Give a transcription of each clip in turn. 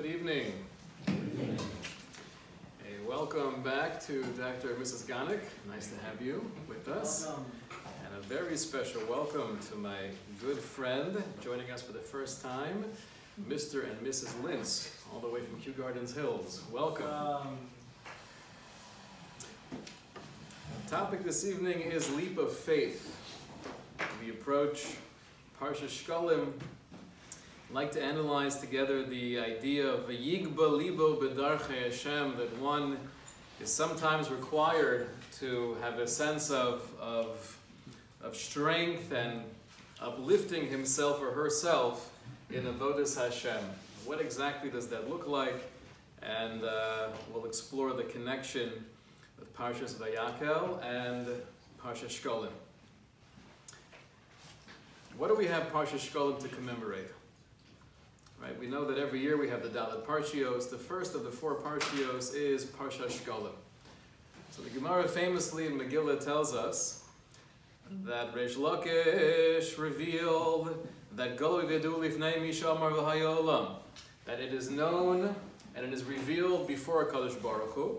Good evening. Hey, welcome back to Dr. and Mrs. Ganik. Nice to have you with us. Welcome. And a very special welcome to my good friend joining us for the first time, Mr. and Mrs. Lintz, all the way from Kew Gardens Hills. Welcome. Um, Topic this evening is leap of faith. We approach Parsha Shkalim. I'd like to analyze together the idea of yigba libo b'darchei Hashem, that one is sometimes required to have a sense of, of, of strength and uplifting himself or herself in avodas Hashem. What exactly does that look like? And uh, we'll explore the connection with Parshas Vayakel and Parsha Shkolim. What do we have Parsha Shkolim to commemorate? Right, we know that every year we have the Daled Parshios. The first of the four Parshios is Parsha Shkolim. So the Gemara famously in Megillah tells us that Reish Lakish revealed that Golu Vedu Lifnei Mishamar V'Hayolam, that it is known and it is revealed before Kadosh Baruch Hu,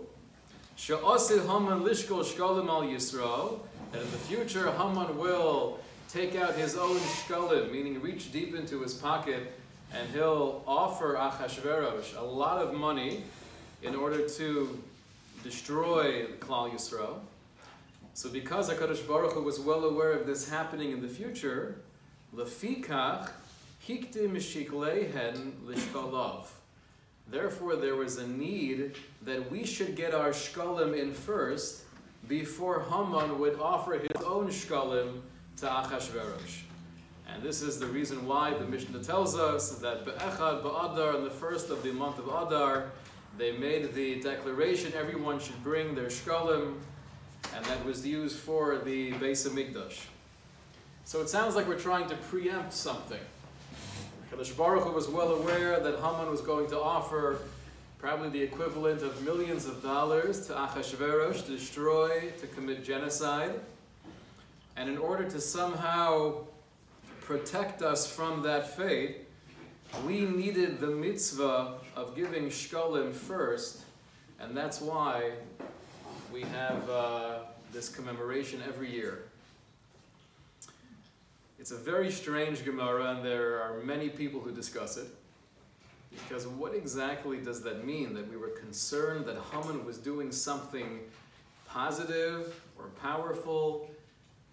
Sha'asid Haman Lishkol Shkolim Al Yisrael, that in the future Haman will take out his own shkolim, meaning reach deep into his pocket, and he'll offer Achashverosh a lot of money in order to destroy Klal Yisrael. So because HaKadosh Baruch Hu was well aware of this happening in the future, Lefikach hiktim shiklehen lishkalav. Therefore, there was a need that we should get our shkalim in first before Haman would offer his own shkalim to Achashverosh. And this is the reason why the Mishnah tells us that Be'echad Ba'adar, on the first of the month of Adar, they made the declaration everyone should bring their shkalim, and that was used for the Beis Hamikdash. So it sounds like we're trying to preempt something. Kadosh Baruch was well aware that Haman was going to offer probably the equivalent of millions of dollars to Achashverosh to destroy, to commit genocide. And in order to somehow protect us from that fate, we needed the mitzvah of giving shkolim first, and that's why we have uh, this commemoration every year. It's a very strange Gemara, and there are many people who discuss it. Because what exactly does that mean? That we were concerned that Haman was doing something positive or powerful,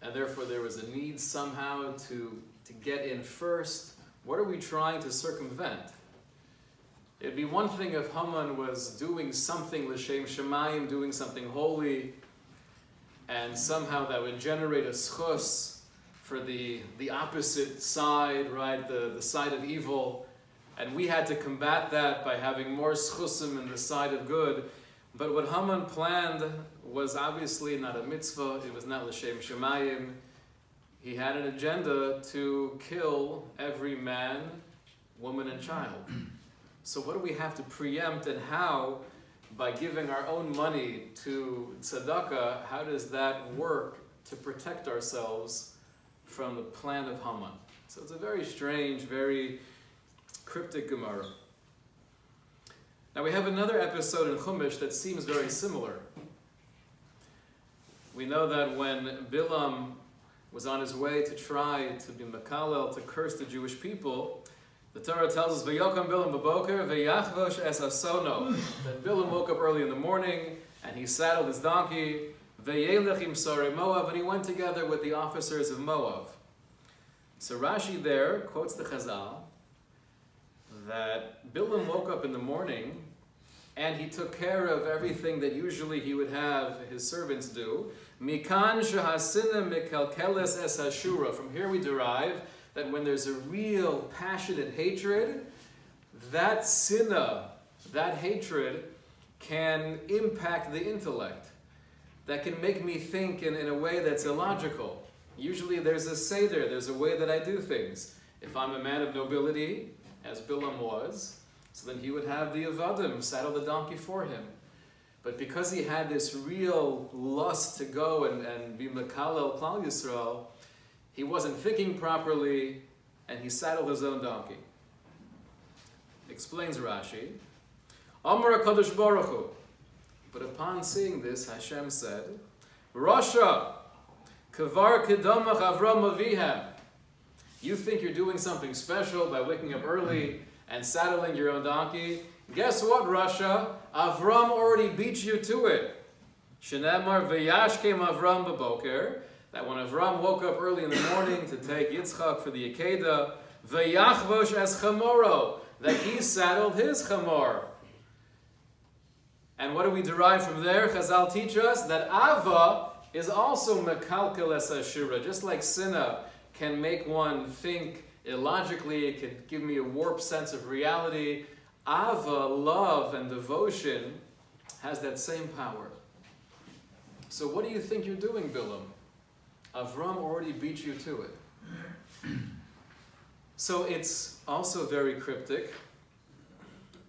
and therefore there was a need somehow to, to get in first? What are we trying to circumvent? It'd be one thing if Haman was doing something l'shem shemayim, doing something holy, and somehow that would generate a schus for the, the opposite side, right, the, the side of evil. And we had to combat that by having more schusim in the side of good. But what Haman planned was obviously not a mitzvah, it was not l'shem shemayim. He had an agenda to kill every man, woman, and child. So what do we have to preempt and how, by giving our own money to tzedakah, how does that work to protect ourselves from the plan of Haman? So it's a very strange, very cryptic Gemara. Now we have another episode in Chumash that seems very similar. We know that when Bilam was on his way to try to be Makalel, to curse the Jewish people, the Torah tells us, "V'yokam Bilam b'boker v'yachvosh es asono." That Bilam woke up early in the morning and he saddled his donkey, v'yelech im Moab, and he went together with the officers of Moab. So Rashi there quotes the Chazal that Bilam woke up in the morning and he took care of everything that usually he would have his servants do. Mikan es hashura. From here we derive that when there's a real passionate hatred, that sinna, that hatred, can impact the intellect. That can make me think in, in a way that's illogical. Usually there's a seder, there's a way that I do things. If I'm a man of nobility, as Bilam was, so then he would have the Avadim saddle the donkey for him. But because he had this real lust to go and, and be Makalel Klal Yisrael, he wasn't thinking properly, and he saddled his own donkey. Explains Rashi. Amar HaKadosh Baruch Hu. But upon seeing this, Hashem said, Rasha, Kavar Kedamach Avram Avihem. You think you're doing something special by waking up early and saddling your own donkey? Guess what, Rasha? Avram already beat you to it. Shenemar Vayashkem Avram Baboker. That when Avram woke up early in the morning to take Yitzchak for the Akedah, Vayachvosh as Chamoro, that he saddled his Chamor. And what do we derive from there? Chazal teach us that Ava is also Mekalkel es Ashura. Just like Sinna can make one think illogically, it can give me a warped sense of reality. Ava, love and devotion, has that same power. So what do you think you're doing, Bilam? Avram already beat you to it. So it's also very cryptic.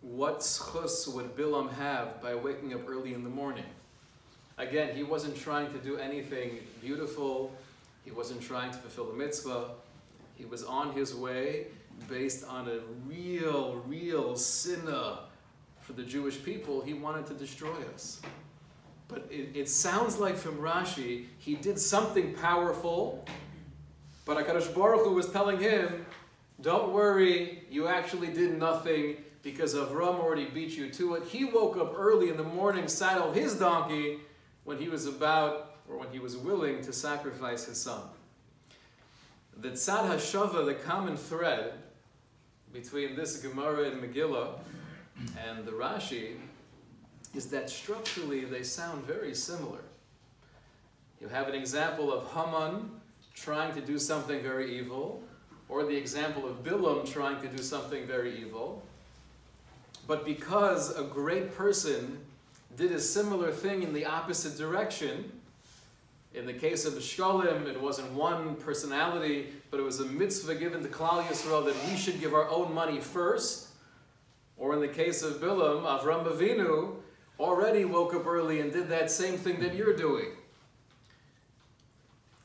What schus would Bilam have by waking up early in the morning? Again, he wasn't trying to do anything beautiful. He wasn't trying to fulfill the mitzvah. He was on his way based on a real, real sinna for the Jewish people. He wanted to destroy us. But it, it sounds like from Rashi, he did something powerful, but HaKadosh Baruch Hu was telling him, don't worry, you actually did nothing because Avram already beat you to it. He woke up early in the morning, saddled his donkey when he was about, or when he was willing to sacrifice his son. The Tzad HaShava, the common thread between this Gemara and Megillah and the Rashi, is that structurally they sound very similar. You have an example of Haman trying to do something very evil, or the example of Bilam trying to do something very evil. But because a great person did a similar thing in the opposite direction, in the case of the Shkolim, it wasn't one personality, but it was a mitzvah given to Klal Yisrael that we should give our own money first. Or in the case of Bilam, Avram Avinu, already woke up early and did that same thing that you're doing.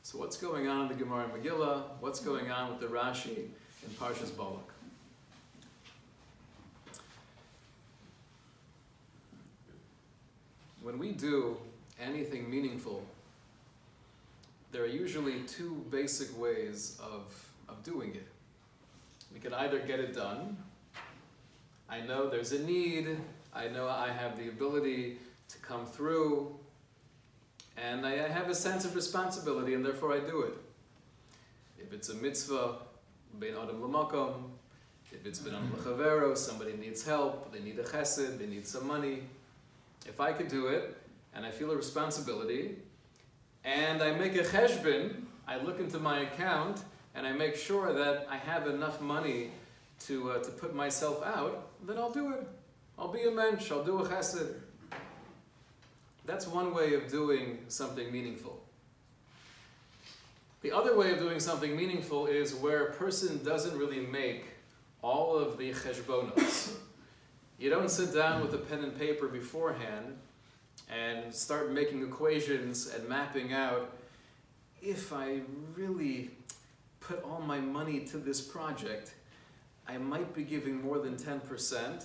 So what's going on in the Gemara Megillah? What's going on with the Rashi in Parshas Balak? When we do anything meaningful, there are usually two basic ways of, of doing it. We can either get it done. I know there's a need, I know I have the ability to come through, and I have a sense of responsibility, and therefore I do it. If it's a mitzvah, bein adam l'makom, if it's been on l'chavero, somebody needs help, they need a chesed, they need some money. If I could do it, and I feel a responsibility, and I make a cheshbon, I look into my account, and I make sure that I have enough money to, uh, to put myself out, then I'll do it. I'll be a mensch, I'll do a chesed. That's one way of doing something meaningful. The other way of doing something meaningful is where a person doesn't really make all of the cheshbonos. You don't sit down with a pen and paper beforehand and start making equations and mapping out if I really put all my money to this project, I might be giving more than 10%,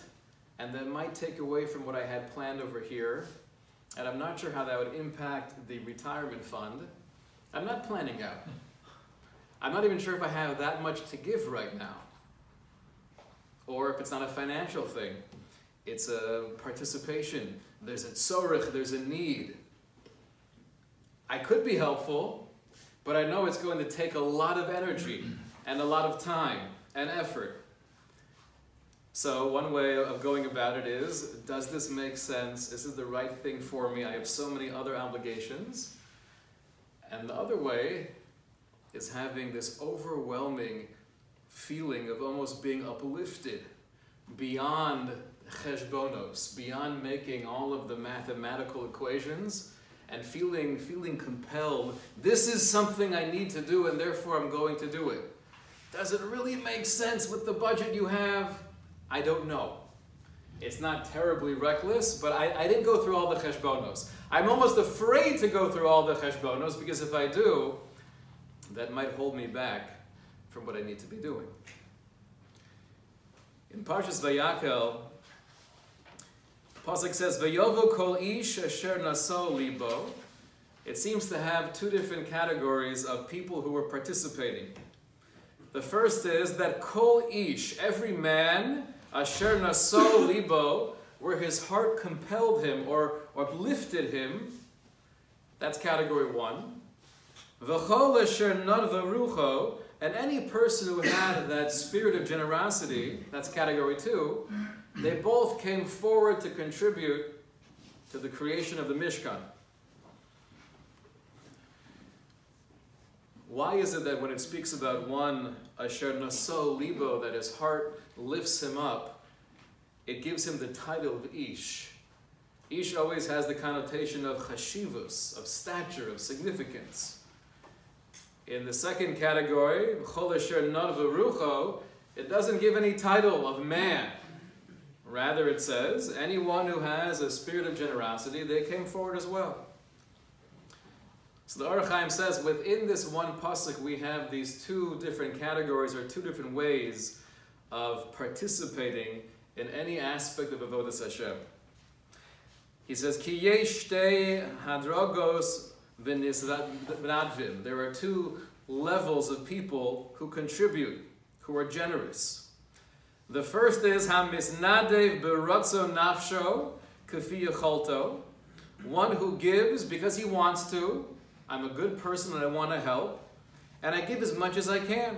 and that might take away from what I had planned over here. And I'm not sure how that would impact the retirement fund. I'm not planning out. I'm not even sure if I have that much to give right now. Or if it's not a financial thing, it's a participation. There's a tzorich, there's a need. I could be helpful, but I know it's going to take a lot of energy and a lot of time and effort. So one way of going about it is, does this make sense? Is this the right thing for me? I have so many other obligations. And the other way is having this overwhelming feeling of almost being uplifted beyond cheshbonos, beyond making all of the mathematical equations and feeling, feeling compelled, this is something I need to do and therefore I'm going to do it. Does it really make sense with the budget you have? I don't know. It's not terribly reckless, but I, I didn't go through all the cheshbonos. I'm almost afraid to go through all the cheshbonos because if I do, that might hold me back from what I need to be doing. In Parshas Vayakel, Pasuk says, "Vayovo kol ish asher naso libo." It seems to have two different categories of people who were participating. The first is that kol ish, every man, asher naso libo, where his heart compelled him or uplifted him. That's category one. V'chol asher nadvarucho, and any person who had that spirit of generosity, that's category two, they both came forward to contribute to the creation of the Mishkan. Why is it that when it speaks about one, Asher Naso Libo, that his heart lifts him up, it gives him the title of Ish? Ish always has the connotation of chashivus, of stature, of significance. In the second category, it doesn't give any title of man. Rather, it says, anyone who has a spirit of generosity, they came forward as well. So the HaChaim says, within this one pasuk, we have these two different categories or two different ways of participating in any aspect of avodas Hashem. He says, Ki yesh hadrogos there are two levels of people who contribute, who are generous. The first is Hamisnadev Beratzo Nafsho Kafi one who gives because he wants to. I'm a good person and I want to help, and I give as much as I can.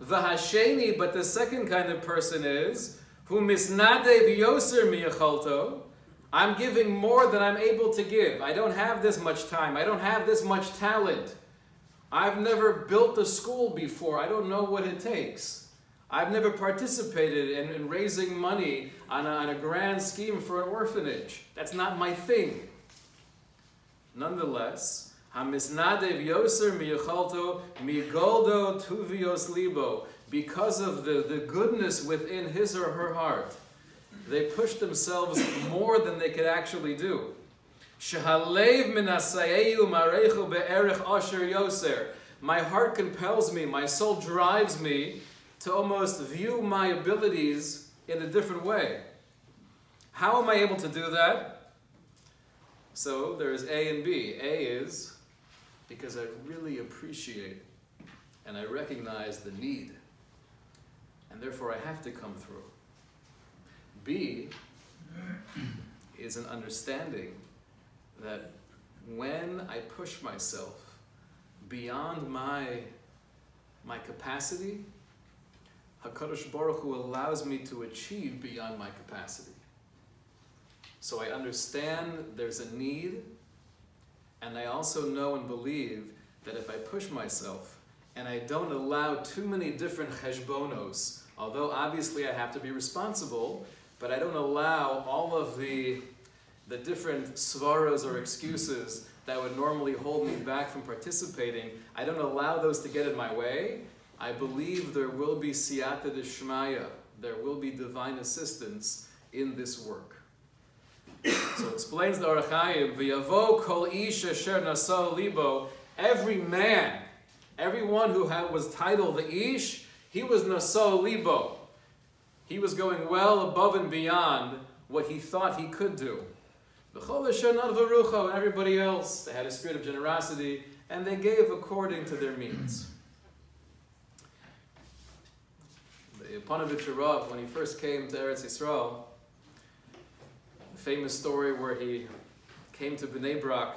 The Hasheni, but the second kind of person is who misnadev yoser miyacholto, I'm giving more than I'm able to give. I don't have this much time. I don't have this much talent. I've never built a school before. I don't know what it takes. I've never participated in, in raising money on a, on a grand scheme for an orphanage. That's not my thing. Nonetheless, Hamisnadev Yoser Miyachalto Migoldo Tuvios Libo, because of the, the goodness within his or her heart they pushed themselves more than they could actually do. My heart compels me, my soul drives me to almost view my abilities in a different way. How am I able to do that? So there's A and B. A is because I really appreciate and I recognize the need, and therefore I have to come through. B is an understanding that when I push myself beyond my, my capacity, HaKadosh Baruch Hu allows me to achieve beyond my capacity. So I understand there's a need, and I also know and believe that if I push myself and I don't allow too many different cheshbonos, although obviously I have to be responsible, but I don't allow all of the, the different svaras or excuses that would normally hold me back from participating. I don't allow those to get in my way. I believe there will be siyata deshmaya, there will be divine assistance in this work. so it explains the Ohr HaChaim, v'yavo kol ish asher naso libo, every man, everyone who had, was titled the ish, he was naso libo. He was going well above and beyond what he thought he could do. And everybody else, they had a spirit of generosity, and they gave according to their means. The Panovich Rav, when he first came to Eretz Yisrael, famous story where he came to Bnei Brak,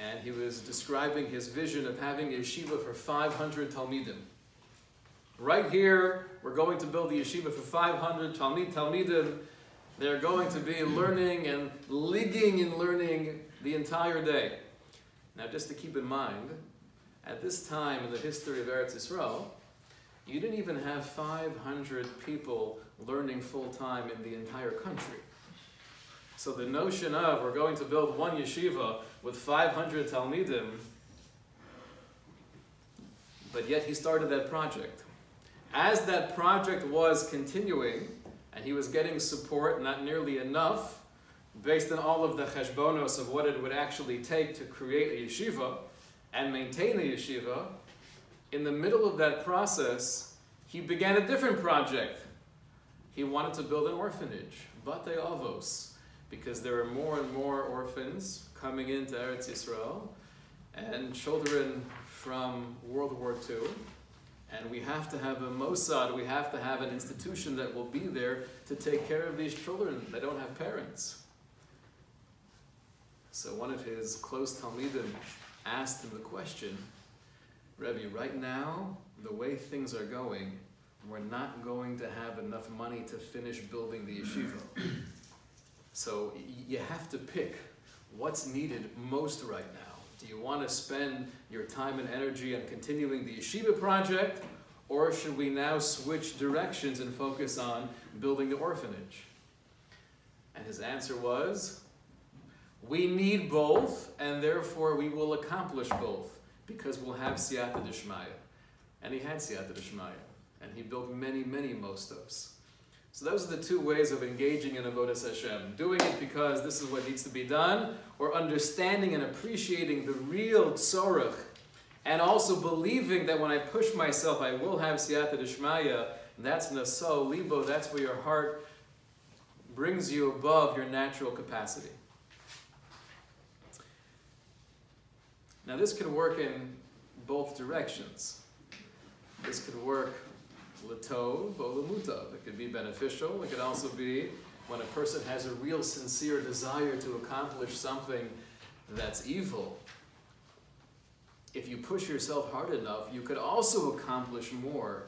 and he was describing his vision of having a yeshiva for 500 Talmidim. Right here, we're going to build the yeshiva for 500 Talmid Talmidim. They're going to be learning and ligging and learning the entire day. Now, just to keep in mind, at this time in the history of Eretz Yisrael, you didn't even have 500 people learning full time in the entire country. So the notion of we're going to build one yeshiva with 500 Talmidim, but yet he started that project as that project was continuing, and he was getting support, not nearly enough, based on all of the cheshbonos of what it would actually take to create a yeshiva and maintain a yeshiva, in the middle of that process, he began a different project. he wanted to build an orphanage, Bate Avos, because there are more and more orphans coming into Eretz Yisrael and children from World War II. And we have to have a Mossad, we have to have an institution that will be there to take care of these children that don't have parents. So one of his close Talmidim asked him the question, Rebbe, right now, the way things are going, we're not going to have enough money to finish building the yeshiva. So you have to pick what's needed most right now. Do you want to spend your time and energy on continuing the yeshiva project, or should we now switch directions and focus on building the orphanage? And his answer was, we need both, and therefore we will accomplish both, because we'll have siyata d'shmaya. And he had siyata d'shmaya, and he built many, many mostos. So those are the two ways of engaging in Avodas Hashem. Doing it because this is what needs to be done, or understanding and appreciating the real tzorach, and also believing that when I push myself, I will have siyata d'shmaya. And that's naso libo. That's where your heart brings you above your natural capacity. Now, this can work in both directions. This could work latov or. It could be beneficial. It could also be when a person has a real sincere desire to accomplish something that's evil. If you push yourself hard enough, you could also accomplish more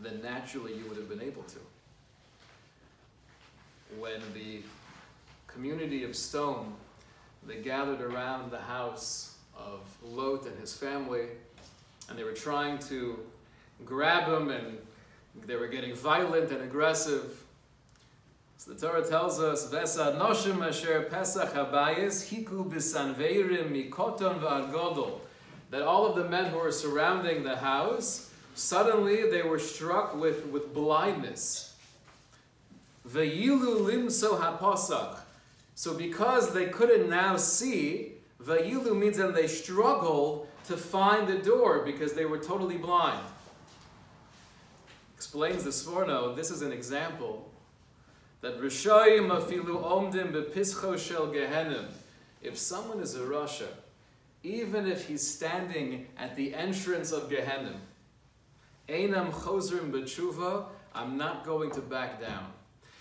than naturally you would have been able to. When the community of Sdom, they gathered around the house of Lot and his family, and they were trying to grab him, and they were getting violent and aggressive. So the Torah tells us, "Vesa noshim asher pesach habayis hiku bisanveirim mikoton v'argodol," that all of the men who were surrounding the house suddenly they were struck with, with blindness. Veyilu limso haposach. So because they couldn't now see, Vayilu means that they struggled to find the door because they were totally blind. Explains the Sforno, this is an example that Rishayim afilu omdim bepischo shel gehenim. If someone is a Rasha, even if he's standing at the entrance of Gehenim, Einam chozrim b'tshuva, I'm not going to back down.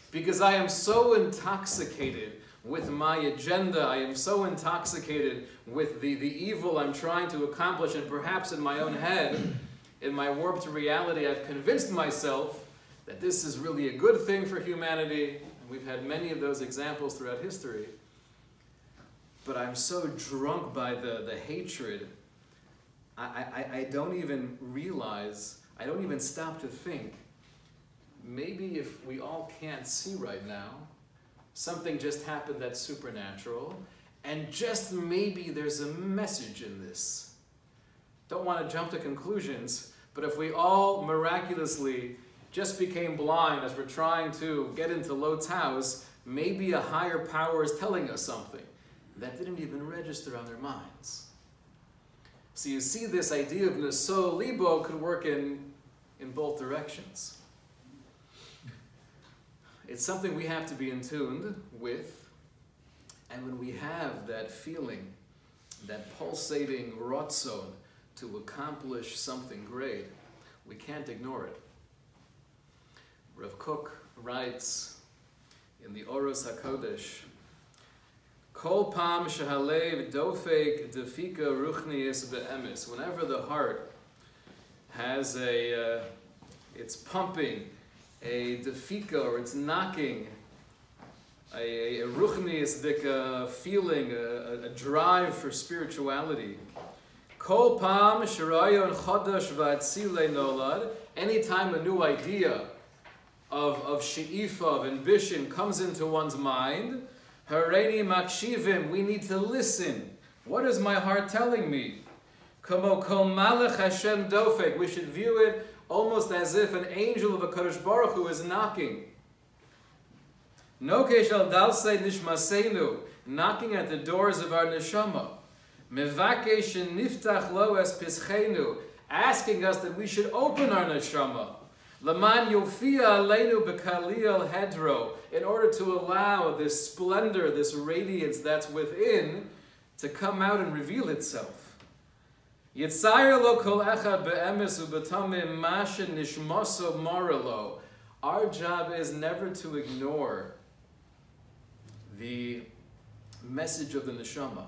Because I am so intoxicated with my agenda. I am so intoxicated with the, the evil I'm trying to accomplish, and perhaps in my own head, in my warped reality, I've convinced myself that this is really a good thing for humanity. And we've had many of those examples throughout history. But I'm so drunk by the, the hatred, I, I, I don't even realize, I don't even stop to think. Maybe if we all can't see right now, something just happened that's supernatural, and just maybe there's a message in this. Don't want to jump to conclusions, but if we all miraculously just became blind as we're trying to get into Lot's house, maybe a higher power is telling us something that didn't even register on their minds. So you see this idea of Naso Libo could work in, in both directions. It's something we have to be in tune with. And when we have that feeling, that pulsating rotzon to accomplish something great, we can't ignore it. Rav Kook writes in the Oros HaKodesh, Kol pam shehalev dofek defika ruchniis be'emes. Whenever the heart has a, uh, it's pumping a defika or it's knocking, a, a, a feeling, a, a, drive for spirituality. Kol pam shirayon chodesh v'atzile nolad. Anytime a new idea of, of she'ifa, of ambition comes into one's mind, hareni makshivim, we need to listen. What is my heart telling me? Kamo kol malach Hashem dofek. We should view it almost as if an angel of a Kadosh Baruch Hu is knocking. Nokesh al dalsei nishmaseinu, knocking at the doors of our neshama. Mevakesh niftach lo es pischenu, asking us that we should open our neshama. Laman yofia aleinu bekalil hedro, in order to allow this splendor, this radiance that's within, to come out and reveal itself. Yitzayir lo kol echad be'emes u'betamim mashin nishmoso moralo. Our job is never to ignore the message of the neshama.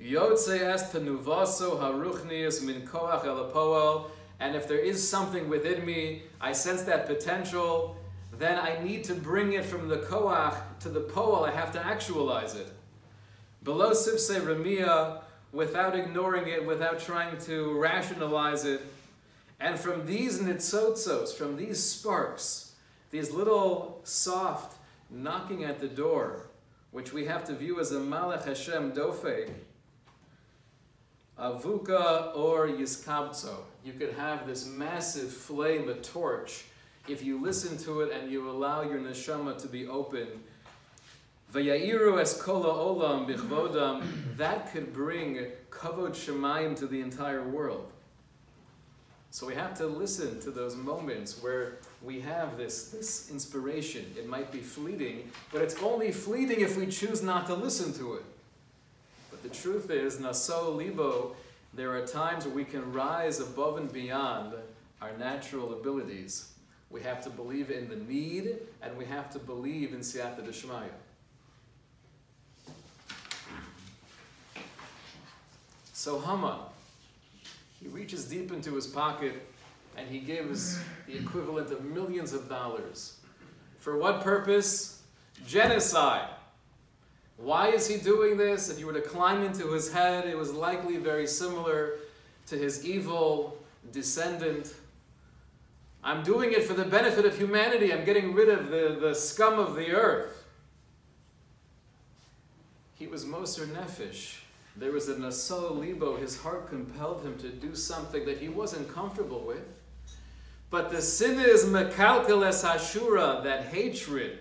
Yotze est tenuvaso haruchnius min koach elapoel. And if there is something within me, I sense that potential, then I need to bring it from the koach to the poel. I have to actualize it. Below sipse remia, without ignoring it, without trying to rationalize it. And from these nitzotzos, from these sparks, these little soft knocking at the door, which we have to view as a Malach Hashem dofeg, avuka or yiskabzo. You could have this massive flame, a torch, if you listen to it and you allow your neshama to be open Vaya'iru es kola olam bichvodam, that could bring kavod shemayim to the entire world. So we have to listen to those moments where we have this, this inspiration. It might be fleeting, but it's only fleeting if we choose not to listen to it. The truth is, naso libo, there are times where we can rise above and beyond our natural abilities. We have to believe in the need, and we have to believe in siyata deshmaya. So Haman, he reaches deep into his pocket and he gives the equivalent of millions of dollars. For what purpose? Genocide. Why is he doing this? If you were to climb into his head, it was likely very similar to his evil descendant. I'm doing it for the benefit of humanity. I'm getting rid of the, the scum of the earth. He was Moser Nefesh. There was a Naso Libo, his heart compelled him to do something that he wasn't comfortable with. But the sin is Mekalkel es Hashura, that hatred,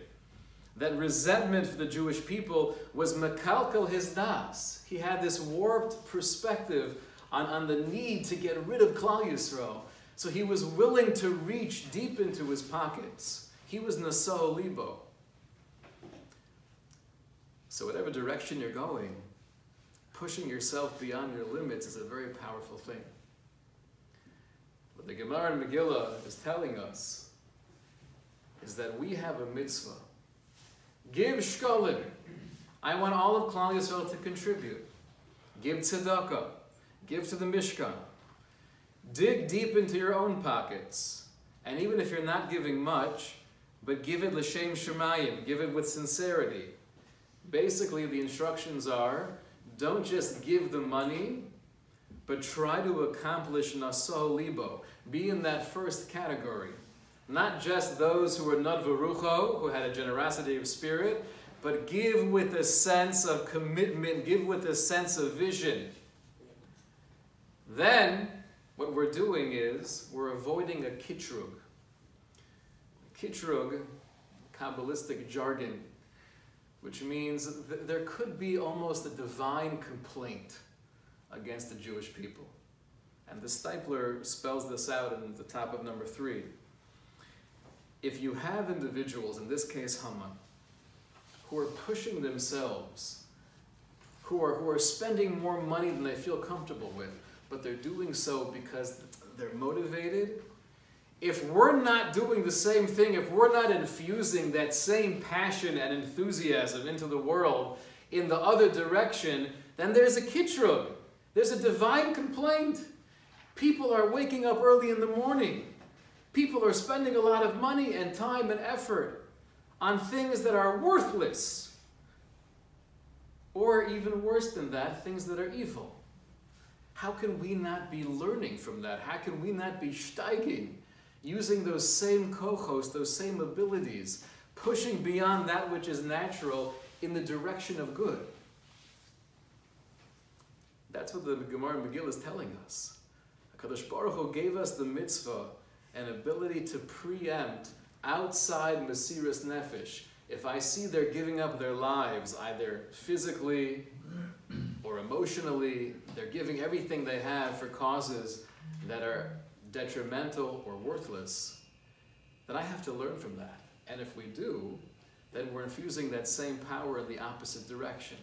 that resentment for the Jewish people was Mekalkel his das. He had this warped perspective on, on the need to get rid of Klal Yisrael. So he was willing to reach deep into his pockets. He was Naso Libo. So whatever direction you're going, pushing yourself beyond your limits is a very powerful thing. What the Gemara in Megillah is telling us is that we have a mitzvah. Give shkolim. I want all of Klal Yisrael to contribute. Give tzedakah. Give to the Mishkan. Dig deep into your own pockets. And even if you're not giving much, but give it l'shem shemayim. Give it with sincerity. Basically, the instructions are don't just give the money, but try to accomplish naso libo. Be in that first category. Not just those who are nadvarucho, who had a generosity of spirit, but give with a sense of commitment, give with a sense of vision. Then, what we're doing is we're avoiding a kitrug. Kitrug, Kabbalistic jargon, which means th- there could be almost a divine complaint against the Jewish people. And the Steipler spells this out in the top of number three. If you have individuals, in this case Haman, who are pushing themselves, who are, who are spending more money than they feel comfortable with, but they're doing so because they're motivated if we're not doing the same thing, if we're not infusing that same passion and enthusiasm into the world in the other direction, then there's a kitrug. There's a divine complaint. People are waking up early in the morning. People are spending a lot of money and time and effort on things that are worthless. Or even worse than that, things that are evil. How can we not be learning from that? How can we not be steiging using those same kohos, those same abilities, pushing beyond that which is natural in the direction of good. That's what the Gemara Megillah is telling us. HaKadosh Baruch Hu gave us the mitzvah, an ability to preempt outside Mesiris Nefesh. If I see they're giving up their lives, either physically or emotionally, they're giving everything they have for causes that are detrimental or worthless, then I have to learn from that. And if we do, then we're infusing that same power in the opposite direction.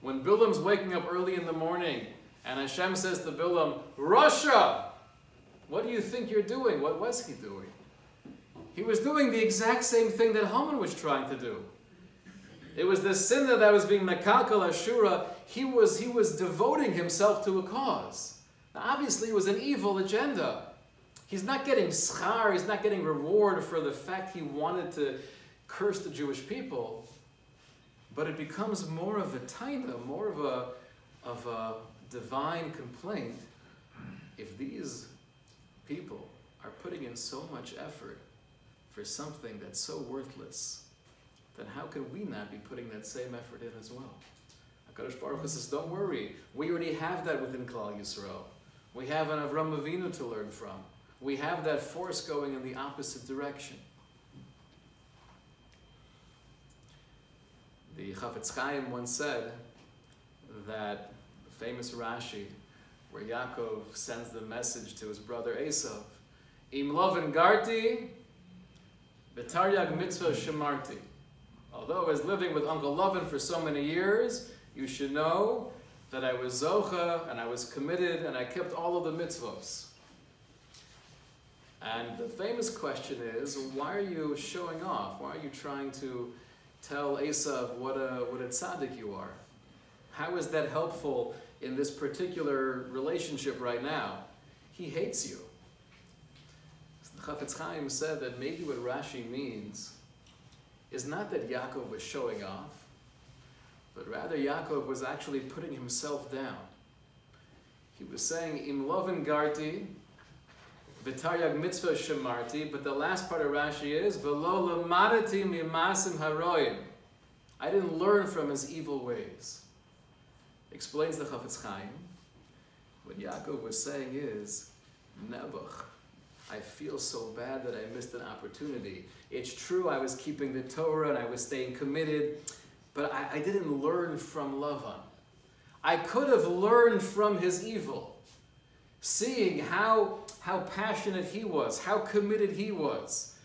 When Bilam's waking up early in the morning and Hashem says to Bilam, Rasha, what do you think you're doing? What was he doing? He was doing the exact same thing that Haman was trying to do. It was the sin that was being Mekakal Ashura. He was, he was devoting himself to a cause. Now, obviously, it was an evil agenda. He's not getting schar, he's not getting reward for the fact he wanted to curse the Jewish people. But it becomes more of a taina, more of a, of a divine complaint if these people are putting in so much effort for something that's so worthless, then how can we not be putting that same effort in as well? HaKadosh Baruch Hu says, don't worry, we already have that within Klal Yisrael. We have an Avram Avinu to learn from. We have that force going in the opposite direction. The Chafetz Chaim once said that the famous Rashi, where Yaakov sends the message to his brother Esav, Im Garti, V'taryag mitzvah shemarti. Although I was living with Uncle Lovin for so many years, you should know that I was zocha and I was committed and I kept all of the mitzvahs. And the famous question is, why are you showing off? Why are you trying to tell Esav what a, what a tzaddik you are? How is that helpful in this particular relationship right now? He hates you. Chafetz Chaim said that maybe what Rashi means is not that Yaakov was showing off, but rather Yaakov was actually putting himself down. He was saying, Im lovin garti, v'taryag mitzvah shemarti, but the last part of Rashi is, v'lo lamadati mimasim haroyim. I didn't learn from his evil ways. Explains the Chafetz Chaim. What Yaakov was saying is, Nebuch, I feel so bad that I missed an opportunity. It's true, I was keeping the Torah and I was staying committed, but I, I didn't learn from Lavan. I could have learned from his evil, seeing how, how passionate he was, how committed he was,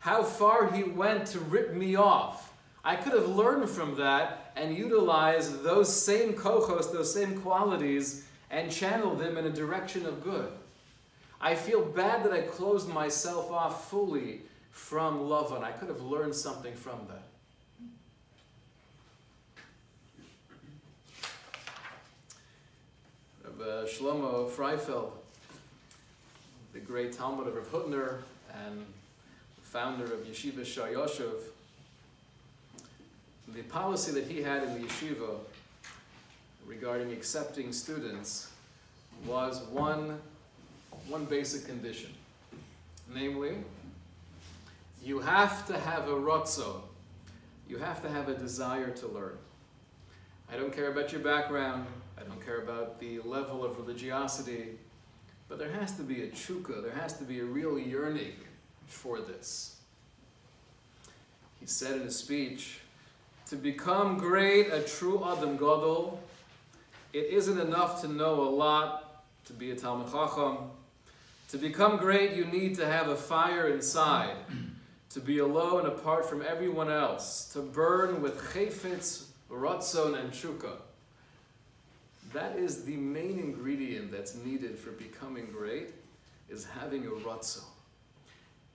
how far he went to rip me off. I could have learned from that and utilize those same kohos, those same qualities, and channel them in a direction of good. I feel bad that I closed myself off fully from Lavan. I could have learned something from that. Rabbi Shlomo Freifeld, the great Talmid of Rav Hutner and founder of Yeshiva Sh'or Yoshuv, the policy that he had in the yeshiva regarding accepting students was one one basic condition. Namely, you have to have a rotzo. You have to have a desire to learn. I don't care about your background. I don't care about the level of religiosity. But there has to be a chuka. There has to be a real yearning for this. He said in his speech, to become great, a true Adam Gadol, it isn't enough to know a lot, to be a Talmid Chacham, to become great, you need to have a fire inside, to be alone apart from everyone else, to burn with chayfetz, ratzon, and shuka. That is the main ingredient that's needed for becoming great, is having a ratzon.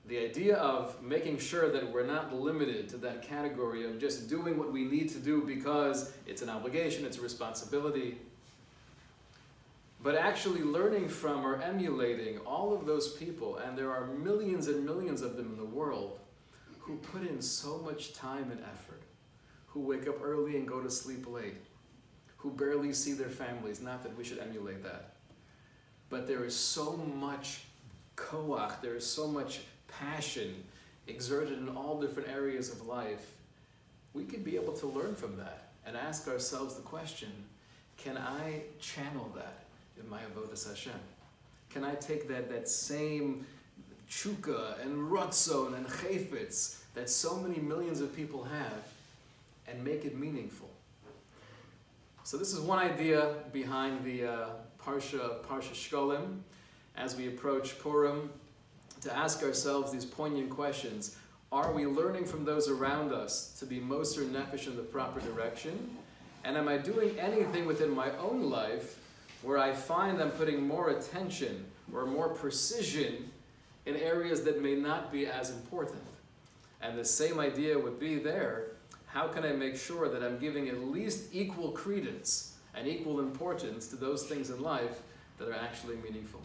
The idea of making sure that we're not limited to that category of just doing what we need to do because it's an obligation, it's a responsibility, but actually learning from or emulating all of those people, and there are millions and millions of them in the world, who put in so much time and effort, who wake up early and go to sleep late, who barely see their families, not that we should emulate that. But there is so much koach, there is so much passion exerted in all different areas of life. We could be able to learn from that and ask ourselves the question, can I channel that? in my avodas Hashem? Can I take that, that same chuka and rutzon and chayfetz that so many millions of people have and make it meaningful? So this is one idea behind the uh, Parsha, Parsha Shkolim. As we approach Purim, to ask ourselves these poignant questions. Are we learning from those around us to be Moser Nefesh in the proper direction? And am I doing anything within my own life where I find I'm putting more attention or more precision in areas that may not be as important? And the same idea would be there. How can I make sure that I'm giving at least equal credence and equal importance to those things in life that are actually meaningful?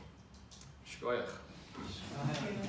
Shkoyach. Amen.